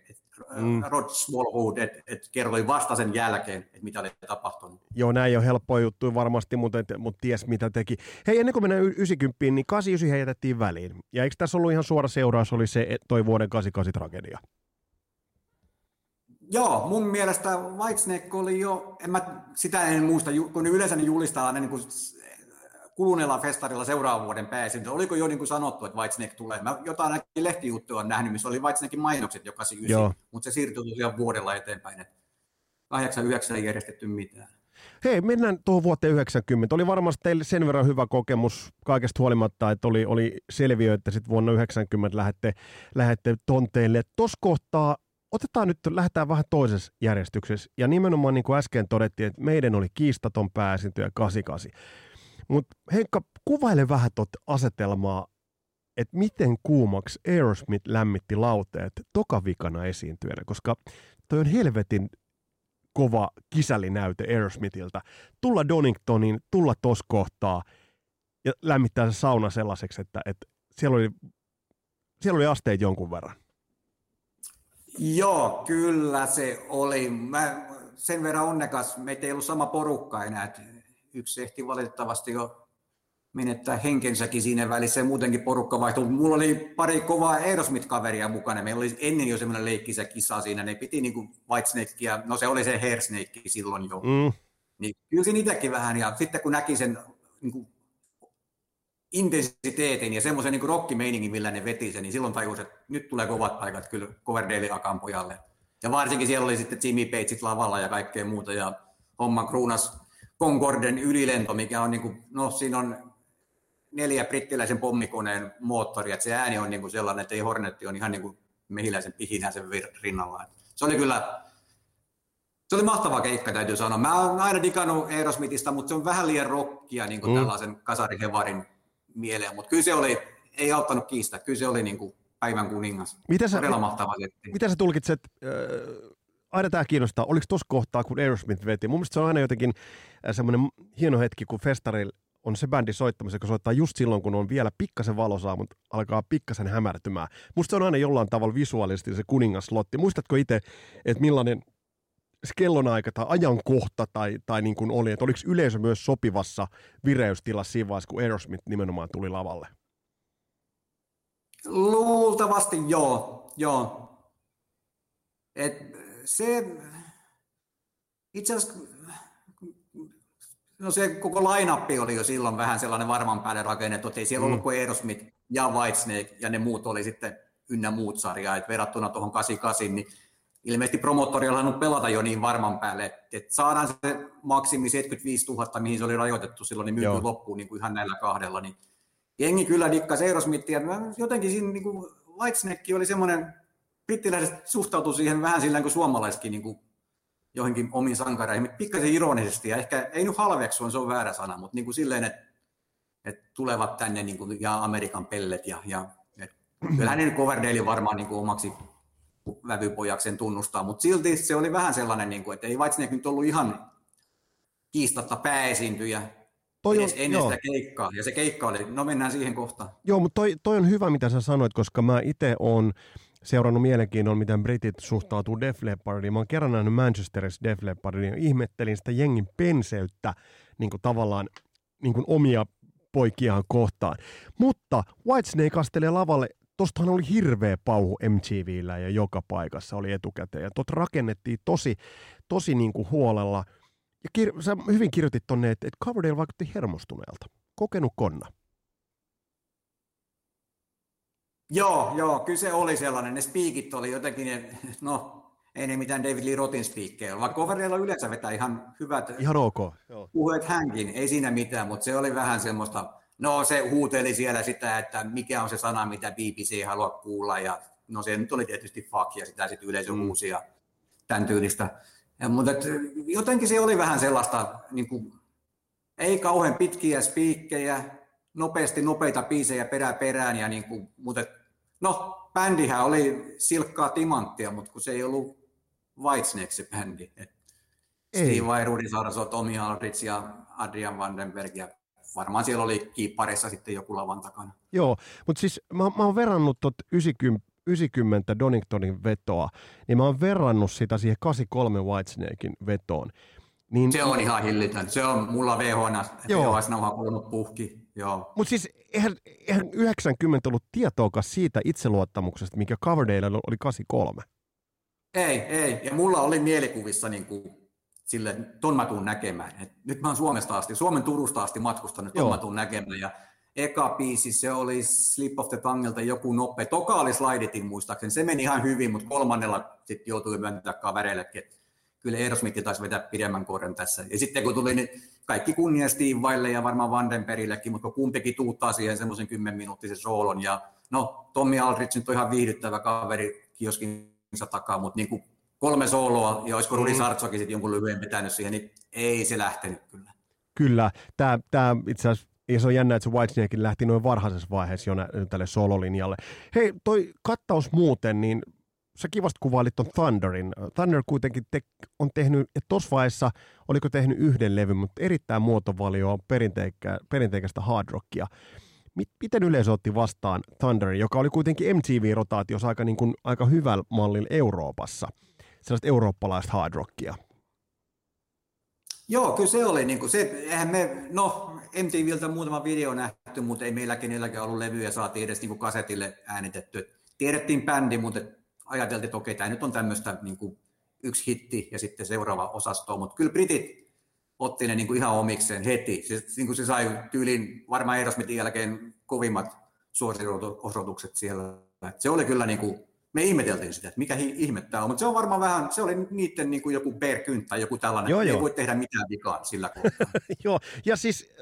mm. Rod Smallwood, että et kertoi vasta sen jälkeen, että mitä oli tapahtunut. Joo, näin on helppo juttu varmasti, mutta, et, mutta ties mitä teki. Hei, ennen kuin mennään 90, niin 89 heitettiin väliin. Ja eikö tässä ollut ihan suora seuraus, oli se toi vuoden 88 tragedia? Joo, mun mielestä Whitesnake oli jo, en mä sitä en muista, kun yleensä ne julistaa niin kuin kuluneella festarilla seuraavan vuoden pääsin. Oliko jo niin kuin sanottu, että Whitesnake tulee? Mä jotain lehtijuttuja on nähnyt, missä oli Whitesnakein mainokset jo 89, mutta se siirtyi tosiaan vuodella eteenpäin. Että 89 ei järjestetty mitään. Hei, mennään tuohon vuoteen 90. Oli varmasti teille sen verran hyvä kokemus kaikesta huolimatta, että oli, oli selviö, että sitten vuonna 90 lähette, lähette tonteille. Tuossa kohtaa otetaan nyt, lähdetään vähän toisessa järjestyksessä. Ja nimenomaan niin kuin äsken todettiin, että meidän oli kiistaton pääsintyjä 88. Mutta Henkka, kuvaile vähän tuota asetelmaa, että miten kuumaksi Aerosmith lämmitti lauteet tokavikana esiintyjänä, koska toi on helvetin kova kisälinäyte Aerosmithiltä. Tulla Doningtonin, tulla tos kohtaa ja lämmittää se sauna sellaiseksi, että, että siellä, oli, siellä oli asteet jonkun verran. Joo, kyllä se oli. Mä sen verran onnekas, meitä ei ollut sama porukka enää. Yksi ehti valitettavasti jo menettää henkensäkin siinä välissä ja muutenkin porukka vaihtui. Mulla oli pari kovaa Aerosmith-kaveria mukana. Meillä oli ennen jo semmoinen leikkisä kisa siinä. Ne piti niin Whitesnakea, no se oli se Hairsnake silloin jo. Mm. Niin kyllä itsekin vähän. Ja sitten kun näki sen niin kuin intensiteetin ja semmoisen niin rockimeiningin, millä ne veti sen, niin silloin tajus, että nyt tulee kovat paikat kyllä Coverdale Akan pojalle. Ja varsinkin siellä oli sitten Jimmy Pagesit lavalla ja kaikkea muuta. Ja homman kruunas Concorden ylilento, mikä on, niin kuin, no siinä on neljä brittiläisen pommikoneen moottori, että se ääni on niin kuin sellainen, että ei Hornetti on ihan niin kuin mehiläisen pihinäisen rinnalla. Se oli kyllä, se oli mahtava keikka, täytyy sanoa. Mä oon aina digannut Aerosmithista, mutta se on vähän liian rockia niin kuin mm. tällaisen kasarihevarin mieleen, mutta kyllä se oli, ei auttanut kiistää, kyllä se oli niin kuin päivän kuningas. Mitä sä, Todella mahtava setti. Sä tulkitset, äh, aina tämä kiinnostaa, oliko tuossa kohtaa, kun Aerosmith veti? Mun mielestä se on aina jotenkin äh, semmoinen hieno hetki, kun festarilla on se bändi soittamassa, joka soittaa just silloin, kun on vielä pikkasen valosaa, mutta alkaa pikkasen hämärtymään. Musta se on aina jollain tavalla visuaalisesti se kuningaslotti. Muistatko itse, että millainen kellonaika tai ajankohta tai, tai niin kuin oli, että oliko yleisö myös sopivassa vireystilassa siinä vaiheessa, kun Aerosmith nimenomaan tuli lavalle? Luultavasti joo, joo. Et se, itse asiassa no se koko lainappi oli jo silloin vähän sellainen varman päälle rakennettu, että ei siellä mm. ollut kuin Aerosmith ja Whitesnake ja ne muut oli sitten ynnä muut sarjaa, että verrattuna tuohon 88, niin ilmeisesti promottorilla on pelata jo niin varman päälle, että saadaan se maksimi 75 000, mihin se oli rajoitettu silloin, niin myyty loppuun niin kuin ihan näillä kahdella, niin jengi kyllä dikkasi Aerosmithia, jotenkin siinä niin kuin Whitesnake oli semmoinen, brittiläiset suhtautui siihen vähän sillä kuin suomalaiskin niin kuin joihinkin omiin sankareihin, pikkasen ironisesti, ja ehkä ei nyt halveksua, se on väärä sana, mutta niin kuin silleen, että, että tulevat tänne niin kuin, ja Amerikan pellet, ja, ja että, kyllähän ne Coverdale varmaan niin kuin omaksi vävypojakseen tunnustaa, mutta silti se oli vähän sellainen, niin kuin, että ei Whitesnake nyt ollut ihan kiistatta pääesiintyjä toi on, ennen joo. sitä keikkaa, ja se keikka oli, no mennään siihen kohtaan. Joo, mutta toi, toi on hyvä, mitä sä sanoit, koska mä itse olen seurannut mielenkiinnolla, miten britit suhtautuu Def Leppardiin. Mä oon kerran nähnyt Manchesterissa Def Leppardin ja ihmettelin sitä jengin penseyttä niin kuin tavallaan niin kuin omia poikiaan kohtaan. Mutta Whitesnake astelee lavalle tostahan oli hirveä pauhu MTVllä ja joka paikassa oli etukäteen. Ja tot rakennettiin tosi, tosi niin kuin huolella. Ja kir- sä hyvin kirjoitit tonne, että, että Coverdale vaikutti hermostuneelta. Kokenut konna. Joo, joo, kyllä se oli sellainen. Ne spiikit oli jotenkin, no ei ne mitään David Lee Rotin spiikkejä vaikka Coverdale yleensä vetää ihan hyvät ihan ok. Joo. puheet hänkin, ei siinä mitään, mutta se oli vähän semmoista, no se huuteli siellä sitä, että mikä on se sana, mitä BBC ei halua kuulla, ja no se nyt oli tietysti fuck, ja sitä sitten yleisö mm. huusi, ja tämän tyylistä. Ja, mutta et, jotenkin se oli vähän sellaista, niin kuin, ei kauhean pitkiä spiikkejä, nopeasti nopeita biisejä perä perään, ja niin kuin, mutta no, bändihän oli silkkaa timanttia, mutta kun se ei ollut Whitesnake se bändi. Et Steve Vai, Rudi Sarso, Tommy Aldrich ja Adrian Vandenberg ja varmaan siellä oli kiipparissa sitten joku lavan takana. Joo, mutta siis mä, mä oon verrannut tot 90, 90 Doningtonin vetoa, niin mä oon verrannut sitä siihen 83 Whitesnakein vetoon. Niin, se on ihan hillitön. Se on mulla VHS, VHS-nauha kulunut puhki. Mutta siis eihän, eihän 90 ollut tietoakaan siitä itseluottamuksesta, mikä Coverdale oli 83. Ei, ei. Ja mulla oli mielikuvissa niin kuin, sille, ton mä tuun näkemään. Et nyt mä oon Suomesta asti, Suomen Turusta asti matkustanut, ton mä tuun näkemään. Ja eka biisi, se oli Slip of the Tonguelta joku nopea. Toka oli Slidetin muistaakseni, se meni ihan hyvin, mutta kolmannella sitten joutui myöntää kavereillekin, että kyllä Aerosmith taisi vetää pidemmän korren tässä. Ja sitten kun tuli, niin kaikki kunnia Steve ja varmaan Vandenbergillekin, mutta kumpikin tuuttaa siihen semmoisen kymmenminuuttisen soolon. Ja no, Tommy Aldrich nyt on ihan viihdyttävä kaveri kioskinsa takaa, mutta niin kuin kolme sooloa, ja olisiko Rudi mm. Sartsokin sitten jonkun lyhyen pitänyt siihen, niin ei se lähtenyt kyllä. Kyllä, tämä, tämä itse asiassa ja se on jännä, että se Whitesnake lähti noin varhaisessa vaiheessa jo tälle sololinjalle. Hei, toi kattaus muuten, niin sä kivasti kuvailit ton Thunderin. Thunder kuitenkin te, on tehnyt, että tuossa vaiheessa oliko tehnyt yhden levyn, mutta erittäin muotovalioa perinteikä, perinteikästä hard rockia. Miten yleisö otti vastaan Thunderin, joka oli kuitenkin MTV-rotaatiossa aika, niin kuin, aika hyvällä mallilla Euroopassa? Sellaista eurooppalaista hard rockia. Joo, kyllä se oli. Niin kuin se, eihän me, no MTVltä muutama video nähty, mutta ei meillä kenelläkään ollut levyjä, saatiin edes niin kuin kasetille äänitetty. Tiedettiin bändi, mutta ajateltiin, että okei, tämä nyt on tämmöistä niin kuin yksi hitti ja sitten seuraava osasto, mutta kyllä britit otti ne niin kuin ihan omikseen heti. Se, niin kuin se sai tyylin varmaan Aerosmithin jälkeen kovimmat suosiosoitukset siellä. Et se oli kyllä niin kuin, me ihmeteltiin sitä, että mikä ihme tämä on, mutta se on varmaan vähän, se oli niiden niin kuin joku Berkynt tai joku tällainen, joo, ei joo. voi tehdä mitään vikaa sillä joo, ja siis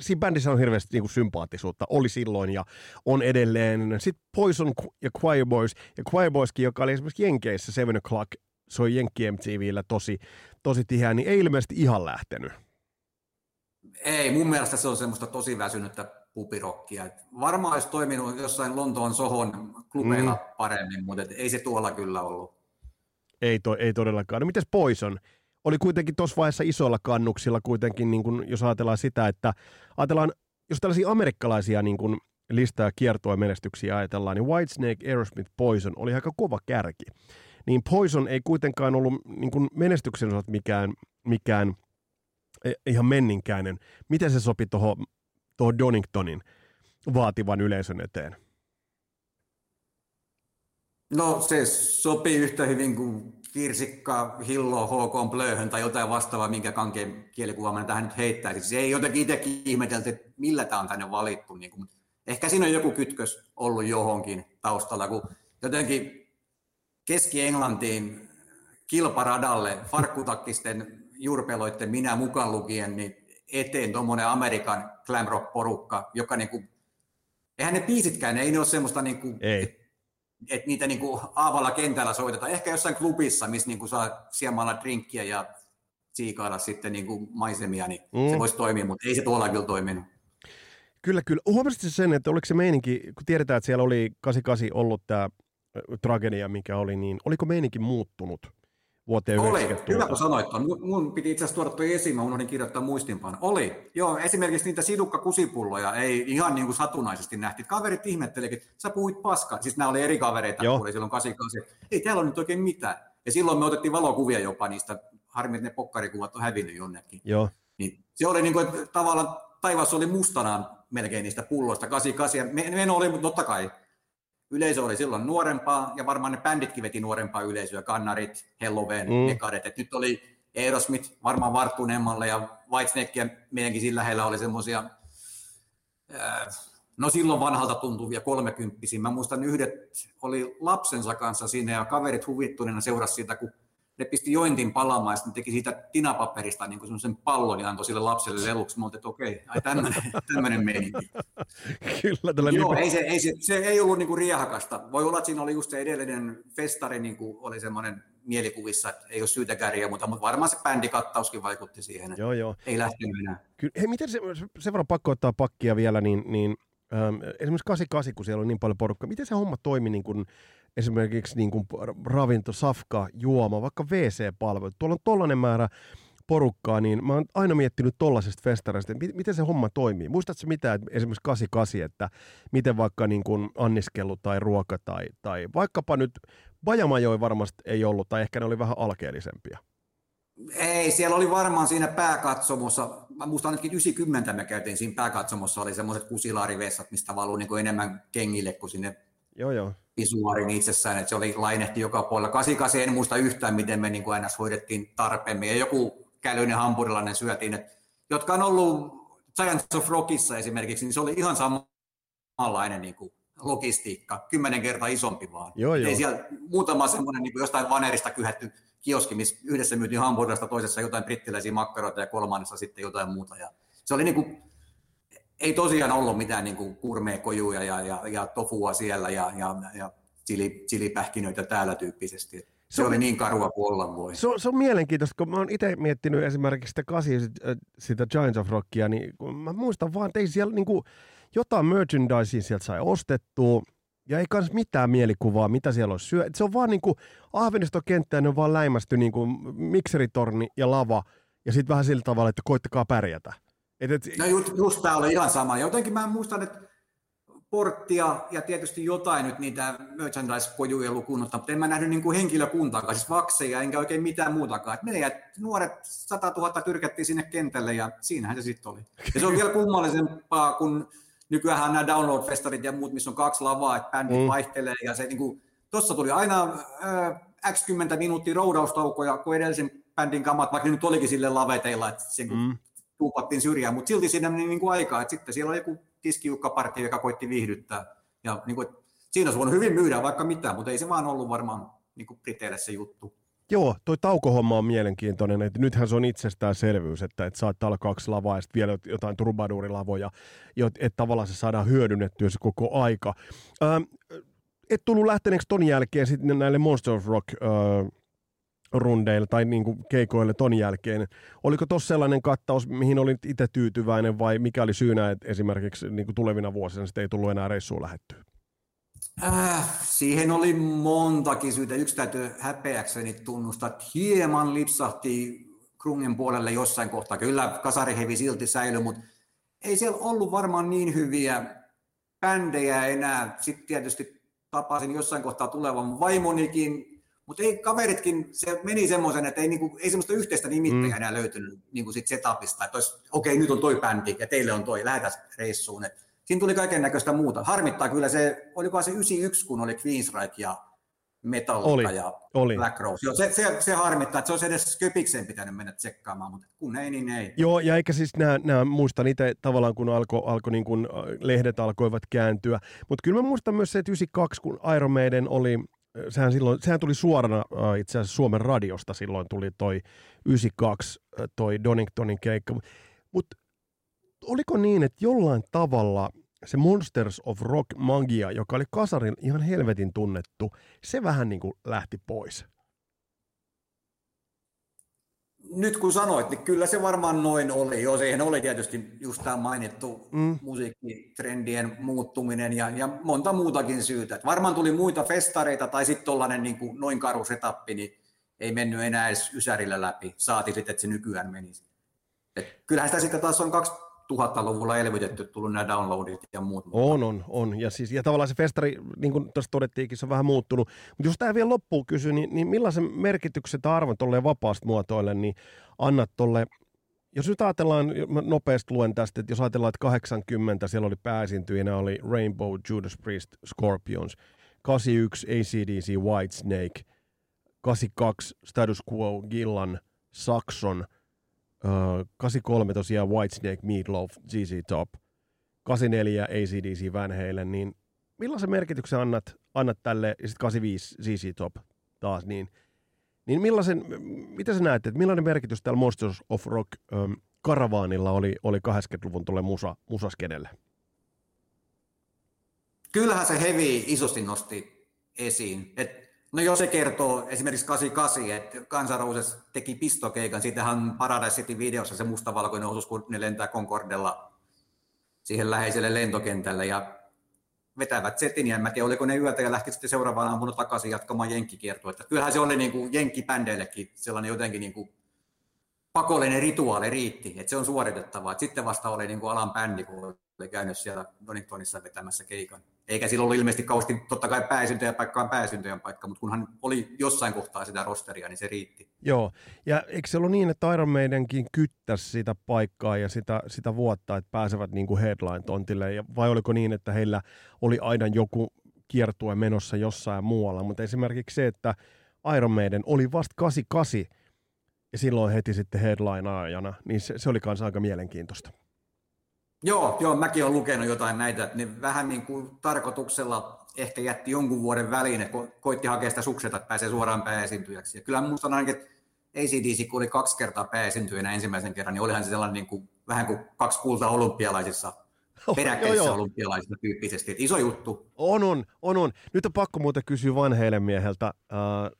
siinä bändissä on hirveästi niin kuin sympaattisuutta, oli silloin ja on edelleen. Sitten Poison ja Choir Boys, ja Choir Boyskin, joka oli esimerkiksi Jenkeissä Seven O'Clock, soi Jenkki MTVllä tosi, tosi tiheä, niin ei ilmeisesti ihan lähtenyt. Ei, mun mielestä se on semmoista tosi väsynyttä pupirokkia. Et varmaan olisi toiminut jossain Lontoon Sohon klubeilla mm. paremmin, mutta ei se tuolla kyllä ollut. Ei, to, ei todellakaan. No mites Poison? Oli kuitenkin tuossa vaiheessa isoilla kannuksilla kuitenkin, niin kun, jos ajatellaan sitä, että ajatellaan, jos tällaisia amerikkalaisia niin kun, listaa kiertoa menestyksiä ajatellaan, niin Whitesnake, Aerosmith, Poison oli aika kova kärki. Niin Poison ei kuitenkaan ollut niin kun menestyksen osalta mikään, mikään e, ihan menninkäinen. Miten se sopi tuohon Doningtonin vaativan yleisön eteen? No se sopii yhtä hyvin kuin kirsikka, hillo, HK, blöhön tai jotain vastaavaa, minkä kankeen kielikuva tähän nyt heittäisi. Se ei jotenkin itsekin ihmetelty, että millä tämä on tänne valittu. Niin kuin, ehkä siinä on joku kytkös ollut johonkin taustalla, kun jotenkin Keski-Englantiin kilparadalle farkkutakkisten juurpeloiden minä mukaan lukien, niin eteen tuommoinen Amerikan glam rock porukka, joka niinku, eihän ne biisitkään, ei ne ole semmoista niinku, ei että niitä niin kuin aavalla kentällä soitetaan. Ehkä jossain klubissa, missä niin kuin saa siemalla drinkkiä ja siikailla sitten niin kuin maisemia, niin mm. se voisi toimia, mutta ei se tuolla kyllä toiminut. Kyllä, kyllä. Huomasitko sen, että oliko se meininki, kun tiedetään, että siellä oli 88 ollut tämä tragedia, mikä oli, niin oliko meininki muuttunut? Vuoteen Oli, hyvä kun sanoit Mun, piti itse asiassa tuoda tuo esiin, mä unohdin kirjoittaa muistinpaan. Oli, joo, esimerkiksi niitä sidukka-kusipulloja ei ihan niin kuin satunnaisesti nähty. Kaverit ihmettelikin, että sä puhuit paskaa. Siis nämä oli eri kavereita, joo. kun oli silloin 88. Ei täällä ole nyt oikein mitään. Ja silloin me otettiin valokuvia jopa niistä. Harmi, että ne pokkarikuvat on hävinnyt jonnekin. Joo. Niin, se oli niin kuin, että tavallaan taivas oli mustanaan melkein niistä pulloista, 88. Me, me oli, mutta totta kai yleisö oli silloin nuorempaa, ja varmaan ne bänditkin veti nuorempaa yleisöä, Kannarit, Helloween, mm. Mekadet, että nyt oli Aerosmith varmaan varttuneemmalle, ja Whitesnake ja meidänkin sillä lähellä oli semmoisia, no silloin vanhalta tuntuvia kolmekymppisiä. Mä muistan yhdet oli lapsensa kanssa siinä, ja kaverit huvittuneena seurasi sitä, kun ne pisti jointin palaamaan ja teki siitä tinapaperista niin semmoisen pallon ja antoi sille lapselle leluksi. Mä että okei, ai tämmöinen meininki. Kyllä, tällä Joo, ei se, ei se, se, ei ollut niin kuin riehakasta. Voi olla, että siinä oli just se edellinen festari, niin kuin oli semmoinen mielikuvissa, että ei ole syytä kärjää, mutta, mutta varmaan se bändikattauskin vaikutti siihen, joo, joo. ei lähtenyt enää. Kyllä, hei, miten se, sen verran pakko ottaa pakkia vielä, niin, niin ähm, esimerkiksi 88, kun siellä on niin paljon porukkaa, miten se homma toimi niin kuin, esimerkiksi niin kuin ravinto, safka, juoma, vaikka WC-palvelut. Tuolla on tollainen määrä porukkaa, niin mä oon aina miettinyt tollaisesta festareista, että miten se homma toimii. Muistatko mitään, että esimerkiksi 88, että miten vaikka niin kuin anniskelu tai ruoka tai, tai vaikkapa nyt Bajamajoi varmasti ei ollut, tai ehkä ne oli vähän alkeellisempia. Ei, siellä oli varmaan siinä pääkatsomossa, mä muistan ainakin 90 me käytiin siinä pääkatsomossa, oli semmoiset kusilaarivessat, mistä valuu niin kuin enemmän kengille kuin sinne joo, joo visuaarin itsessään, että se oli lainehti joka puolella. 88 en muista yhtään, miten me niin kuin aina hoidettiin tarpeemme, ja joku kälyinen hampurilainen syötiin, että, jotka on ollut Giants of Rockissa esimerkiksi, niin se oli ihan samanlainen niin kuin logistiikka, kymmenen kertaa isompi vaan. Joo, joo. Ei siellä muutama semmoinen niin jostain vanerista kyhätty kioski, missä yhdessä myytiin hampurilasta, toisessa jotain brittiläisiä makkaroita ja kolmannessa sitten jotain muuta. Ja se oli niin kuin ei tosiaan ollut mitään niin kurmeekojuja ja, ja, ja tofua siellä ja, ja, ja chili, chilipähkinöitä täällä tyyppisesti. Se, se oli niin karua kuin olla voi. Se on, se on mielenkiintoista, kun mä oon itse miettinyt esimerkiksi sitä kasi, äh, sitä Giants of Rockia, niin mä muistan vaan, että ei siellä niin kuin, jotain merchandisea sieltä sai ostettua, ja ei kans mitään mielikuvaa, mitä siellä on syö. Se on vaan niin kuin Ahvenistokenttä, ne on vaan läimästy niin kuin mikseritorni ja lava, ja sitten vähän sillä tavalla, että koittakaa pärjätä. Et, et... No just, just tämä oli ihan sama. Jotenkin mä muistan, että porttia ja tietysti jotain nyt niitä merchandise-kojuja lukuun mutta en mä nähnyt niin kuin henkilökuntaakaan, siis vakseja enkä oikein mitään muutakaan. Et meidän nuoret 100 000 tyrkättiin sinne kentälle ja siinähän se sitten oli. Ja se on vielä kummallisempaa, kun nykyään nämä download-festarit ja muut, missä on kaksi lavaa, että bändi mm. vaihtelee ja se niin kuin, tossa tuli aina äh, x 10 minuuttia roudaustaukoja, kun edellisen bändin kamat, vaikka nyt olikin sille laveteilla, että sen mm tuupattiin syrjään, mutta silti siinä meni niin kuin aikaa, että sitten siellä oli joku tiskiukkapartio, joka koitti viihdyttää. Ja niin kuin, siinä olisi voinut hyvin myydä vaikka mitään, mutta ei se vaan ollut varmaan niin kuin Briteille se juttu. Joo, toi taukohomma on mielenkiintoinen, että nythän se on itsestäänselvyys, että, että saattaa olla kaksi lavaa ja vielä jotain trubadurilavoja, että tavallaan se saadaan hyödynnettyä se koko aika. Ähm, et tullut lähteneeksi ton jälkeen sitten näille Monster of Rock äh, rundeille tai niin kuin keikoille ton jälkeen. Oliko tuossa sellainen kattaus, mihin olit itse tyytyväinen vai mikä oli syynä, että esimerkiksi niin kuin tulevina vuosina sitten ei tullut enää reissuun lähettyä? Äh, siihen oli montakin syytä. Yksi täytyy häpeäkseni tunnustaa, että hieman lipsahti Krungen puolelle jossain kohtaa. Kyllä kasarihevi silti säilyi, mutta ei siellä ollut varmaan niin hyviä bändejä enää. Sitten tietysti tapasin jossain kohtaa tulevan vaimonikin, mutta ei kaveritkin, se meni semmoisen, että ei, niinku, ei semmoista yhteistä nimittäjää mm. enää löytynyt niinku sit setupista, että okei, okay, nyt on toi bändi ja teille on toi, lähdetään reissuun. Et siinä tuli kaiken näköistä muuta. Harmittaa kyllä se, oliko se 91, kun oli Queensryche ja Metallica oli, ja oli. Black Rose. Joo, se, se, se, harmittaa, että se olisi edes Köpikseen pitänyt mennä tsekkaamaan, mutta kun ei, niin ei. Joo, ja eikä siis nämä, nämä muistan itse tavallaan, kun alko, alko niin kuin äh, lehdet alkoivat kääntyä, mutta kyllä mä muistan myös se, että 92, kun Iron Maiden oli, sehän, silloin, sehän tuli suorana äh, itse asiassa Suomen radiosta silloin tuli toi 92, toi Doningtonin keikka, mutta oliko niin, että jollain tavalla se Monsters of Rock magia, joka oli kasarin ihan helvetin tunnettu, se vähän niin kuin lähti pois. Nyt kun sanoit, niin kyllä se varmaan noin oli. Joo, siihen oli tietysti just tämä mainittu mm. musiikkitrendien muuttuminen ja, ja monta muutakin syytä. Et varmaan tuli muita festareita tai sitten tuollainen niin noin karu setappi, niin ei mennyt enää edes Ysärillä läpi. Saati sitten, että se nykyään menisi. Et kyllähän sitä sitten taas on kaksi 2000-luvulla elvytetty, tullut nämä downloadit ja muut. On, on, on. Ja, siis, ja tavallaan se festari, niin kuin tuossa todettiinkin, se on vähän muuttunut. Mutta jos tämä vielä loppuun kysyy, niin, niin millaisen merkityksen tai arvon tuolle vapaasti muotoille, niin annat tuolle jos nyt ajatellaan, nopeasti luen tästä, että jos ajatellaan, että 80 siellä oli pääesiintyjinä oli Rainbow, Judas Priest, Scorpions, 81 ACDC, Whitesnake, 82 Status Quo, Gillan, Saxon – 83 tosiaan Whitesnake, Meatloaf, ZZ Top, 84 ACDC Halen, niin millaisen merkityksen annat, annat tälle, ja sitten 85 ZZ Top taas, niin, niin millaisen, mitä sä näet, että millainen merkitys tällä Monsters of Rock ähm, karavaanilla oli, oli 80-luvun tuolle musa, musaskenelle? Kyllähän se hevi isosti nosti esiin. Et No jos se kertoo esimerkiksi 88, että Kansanrouses teki pistokeikan, siitähän Paradise City videossa se mustavalkoinen osuus, kun ne lentää Concordella siihen läheiselle lentokentälle ja vetävät setin, ja en tiedä, oliko ne yötä ja lähti sitten seuraavana aamuna takaisin jatkamaan jenkkikiertoa. Että kyllähän se oli niin kuin jenkkibändeillekin sellainen jotenkin niin kuin pakollinen rituaali riitti, että se on suoritettava. Että sitten vasta oli niin kuin alan bändi, kun oli käynyt siellä Doningtonissa vetämässä keikan. Eikä silloin ollut ilmeisesti kauheasti, totta kai pääsyntöjen paikka on pääsyntöjen paikka, mutta kunhan oli jossain kohtaa sitä rosteria, niin se riitti. Joo, ja eikö se ollut niin, että Iron Maidenkin kyttäisi sitä paikkaa ja sitä, sitä vuotta, että pääsevät niin kuin headline-tontille, vai oliko niin, että heillä oli aina joku kiertue menossa jossain muualla, mutta esimerkiksi se, että Iron Maiden oli vasta 88 ja silloin heti sitten headline-ajana, niin se, se oli kanssa aika mielenkiintoista. Joo, joo, mäkin olen lukenut jotain näitä, ne vähän niin kuin tarkoituksella ehkä jätti jonkun vuoden väliin, että koitti hakea sitä sukseta, että pääsee suoraan pääesiintyjäksi. Ja kyllä muistan ainakin, että ACDC, kun oli kaksi kertaa pääesiintyjänä ensimmäisen kerran, niin olihan se sellainen niin kuin, vähän kuin kaksi kulta olympialaisissa peräkkäisissä olympialaisissa tyyppisesti. Että iso juttu. On, on, on, on. Nyt on pakko muuten kysyä vanheille mieheltä. Äh,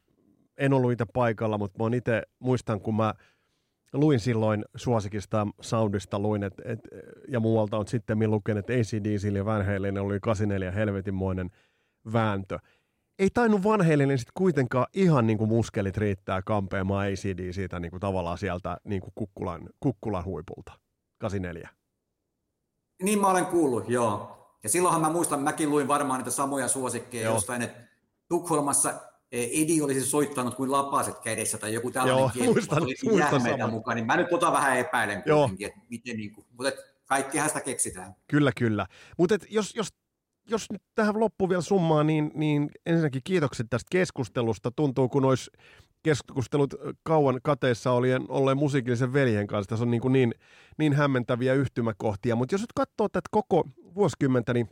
en ollut itse paikalla, mutta mä itse muistan, kun mä luin silloin suosikista soundista, luin, et, et, ja muualta on sitten lukenut, että ACDC ja Van Halen oli 84 helvetinmoinen vääntö. Ei tainnut Van Halen sitten kuitenkaan ihan niin kuin muskelit riittää kampeamaan ACD siitä niin kuin tavallaan sieltä niin kuin kukkulan, kukkulan huipulta. 84. Niin mä olen kuullut, joo. Ja silloinhan mä muistan, mäkin luin varmaan niitä samoja suosikkeja joo. jostain, että Tukholmassa Edi olisi soittanut kuin lapaset kädessä tai joku tällainen Joo, kieli, muistan, muistan mukaan, niin mä nyt tota vähän epäilen kuitenkin, että miten niin kuin, mutta kaikkihan sitä keksitään. Kyllä, kyllä. Mutta jos, jos, jos nyt tähän loppuun vielä summaa, niin, niin ensinnäkin kiitokset tästä keskustelusta. Tuntuu, kun olisi keskustelut kauan kateessa oli olleen musiikillisen veljen kanssa. Tässä on niin, kuin niin, niin hämmentäviä yhtymäkohtia. Mutta jos nyt katsoo tätä koko vuosikymmentä, niin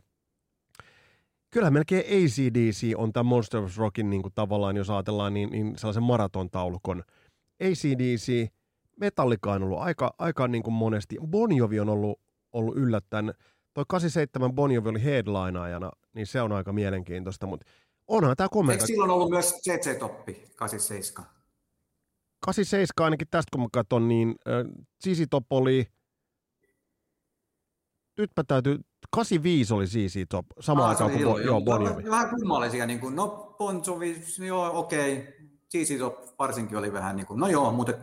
Kyllähän melkein ACDC on tämä Monster of Rockin niin kuin tavallaan, jos ajatellaan, niin, niin sellaisen maratontaulukon. ACDC, Metallica on ollut aika, aika niin kuin monesti. Bon Jovi on ollut, ollut yllättäen. Toi 87 Bon Jovi oli headlineajana, niin se on aika mielenkiintoista, mutta onhan tämä komenta. Eikö silloin ollut myös CC-toppi 87? 87 ainakin tästä kun mä katson, niin äh, Sisi Top oli, nytpä täytyy, 85 oli Sisi Top, sama Ah, aikaan kuin Bo, silloin, joo, joo. Bon Jovi. Vähän kummallisia, niin kuin, no Bon Jovi, joo okei, okay. CC Top varsinkin oli vähän niin kuin, no joo, mutta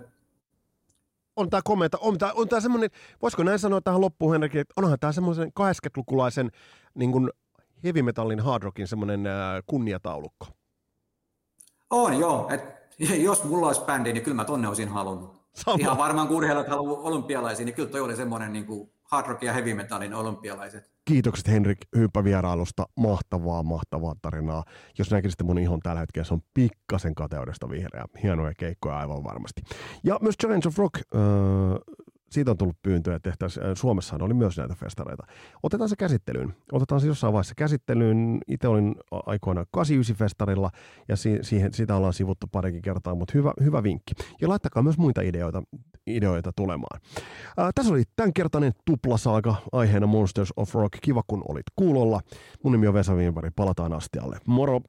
on tämä komenta, on tämä, on tää semmoinen, voisiko näin sanoa tähän loppuun Henrik, että onhan tämä semmoisen 80-lukulaisen niin kuin heavy metallin hard rockin semmoinen äh, kunniataulukko. on joo, et, jos mulla olisi bändi, niin kyllä mä tonne olisin halunnut. Sama. Ihan varmaan kun urheilijat haluaa olympialaisiin, niin kyllä toi oli semmoinen niin kuin hard rock ja heavy metallin olympialaiset. Kiitokset Henrik hyppävierailusta. Mahtavaa, mahtavaa tarinaa. Jos näkisitte mun ihon tällä hetkellä, se on pikkasen kateudesta vihreä. Hienoja keikkoja aivan varmasti. Ja myös Challenge of Rock, äh, siitä on tullut pyyntöjä, että äh, Suomessahan oli myös näitä festareita. Otetaan se käsittelyyn. Otetaan se jossain vaiheessa käsittelyyn. Itse olin aikoinaan 89-festarilla ja si- siihen, sitä ollaan sivuttu parikin kertaa, mutta hyvä, hyvä vinkki. Ja laittakaa myös muita ideoita, ideoita tulemaan. Ää, tässä oli tämänkertainen tuplasaaga aiheena Monsters of Rock. Kiva kun olit kuulolla. Mun nimi on Vesa Viinpari. Palataan astialle. Moro!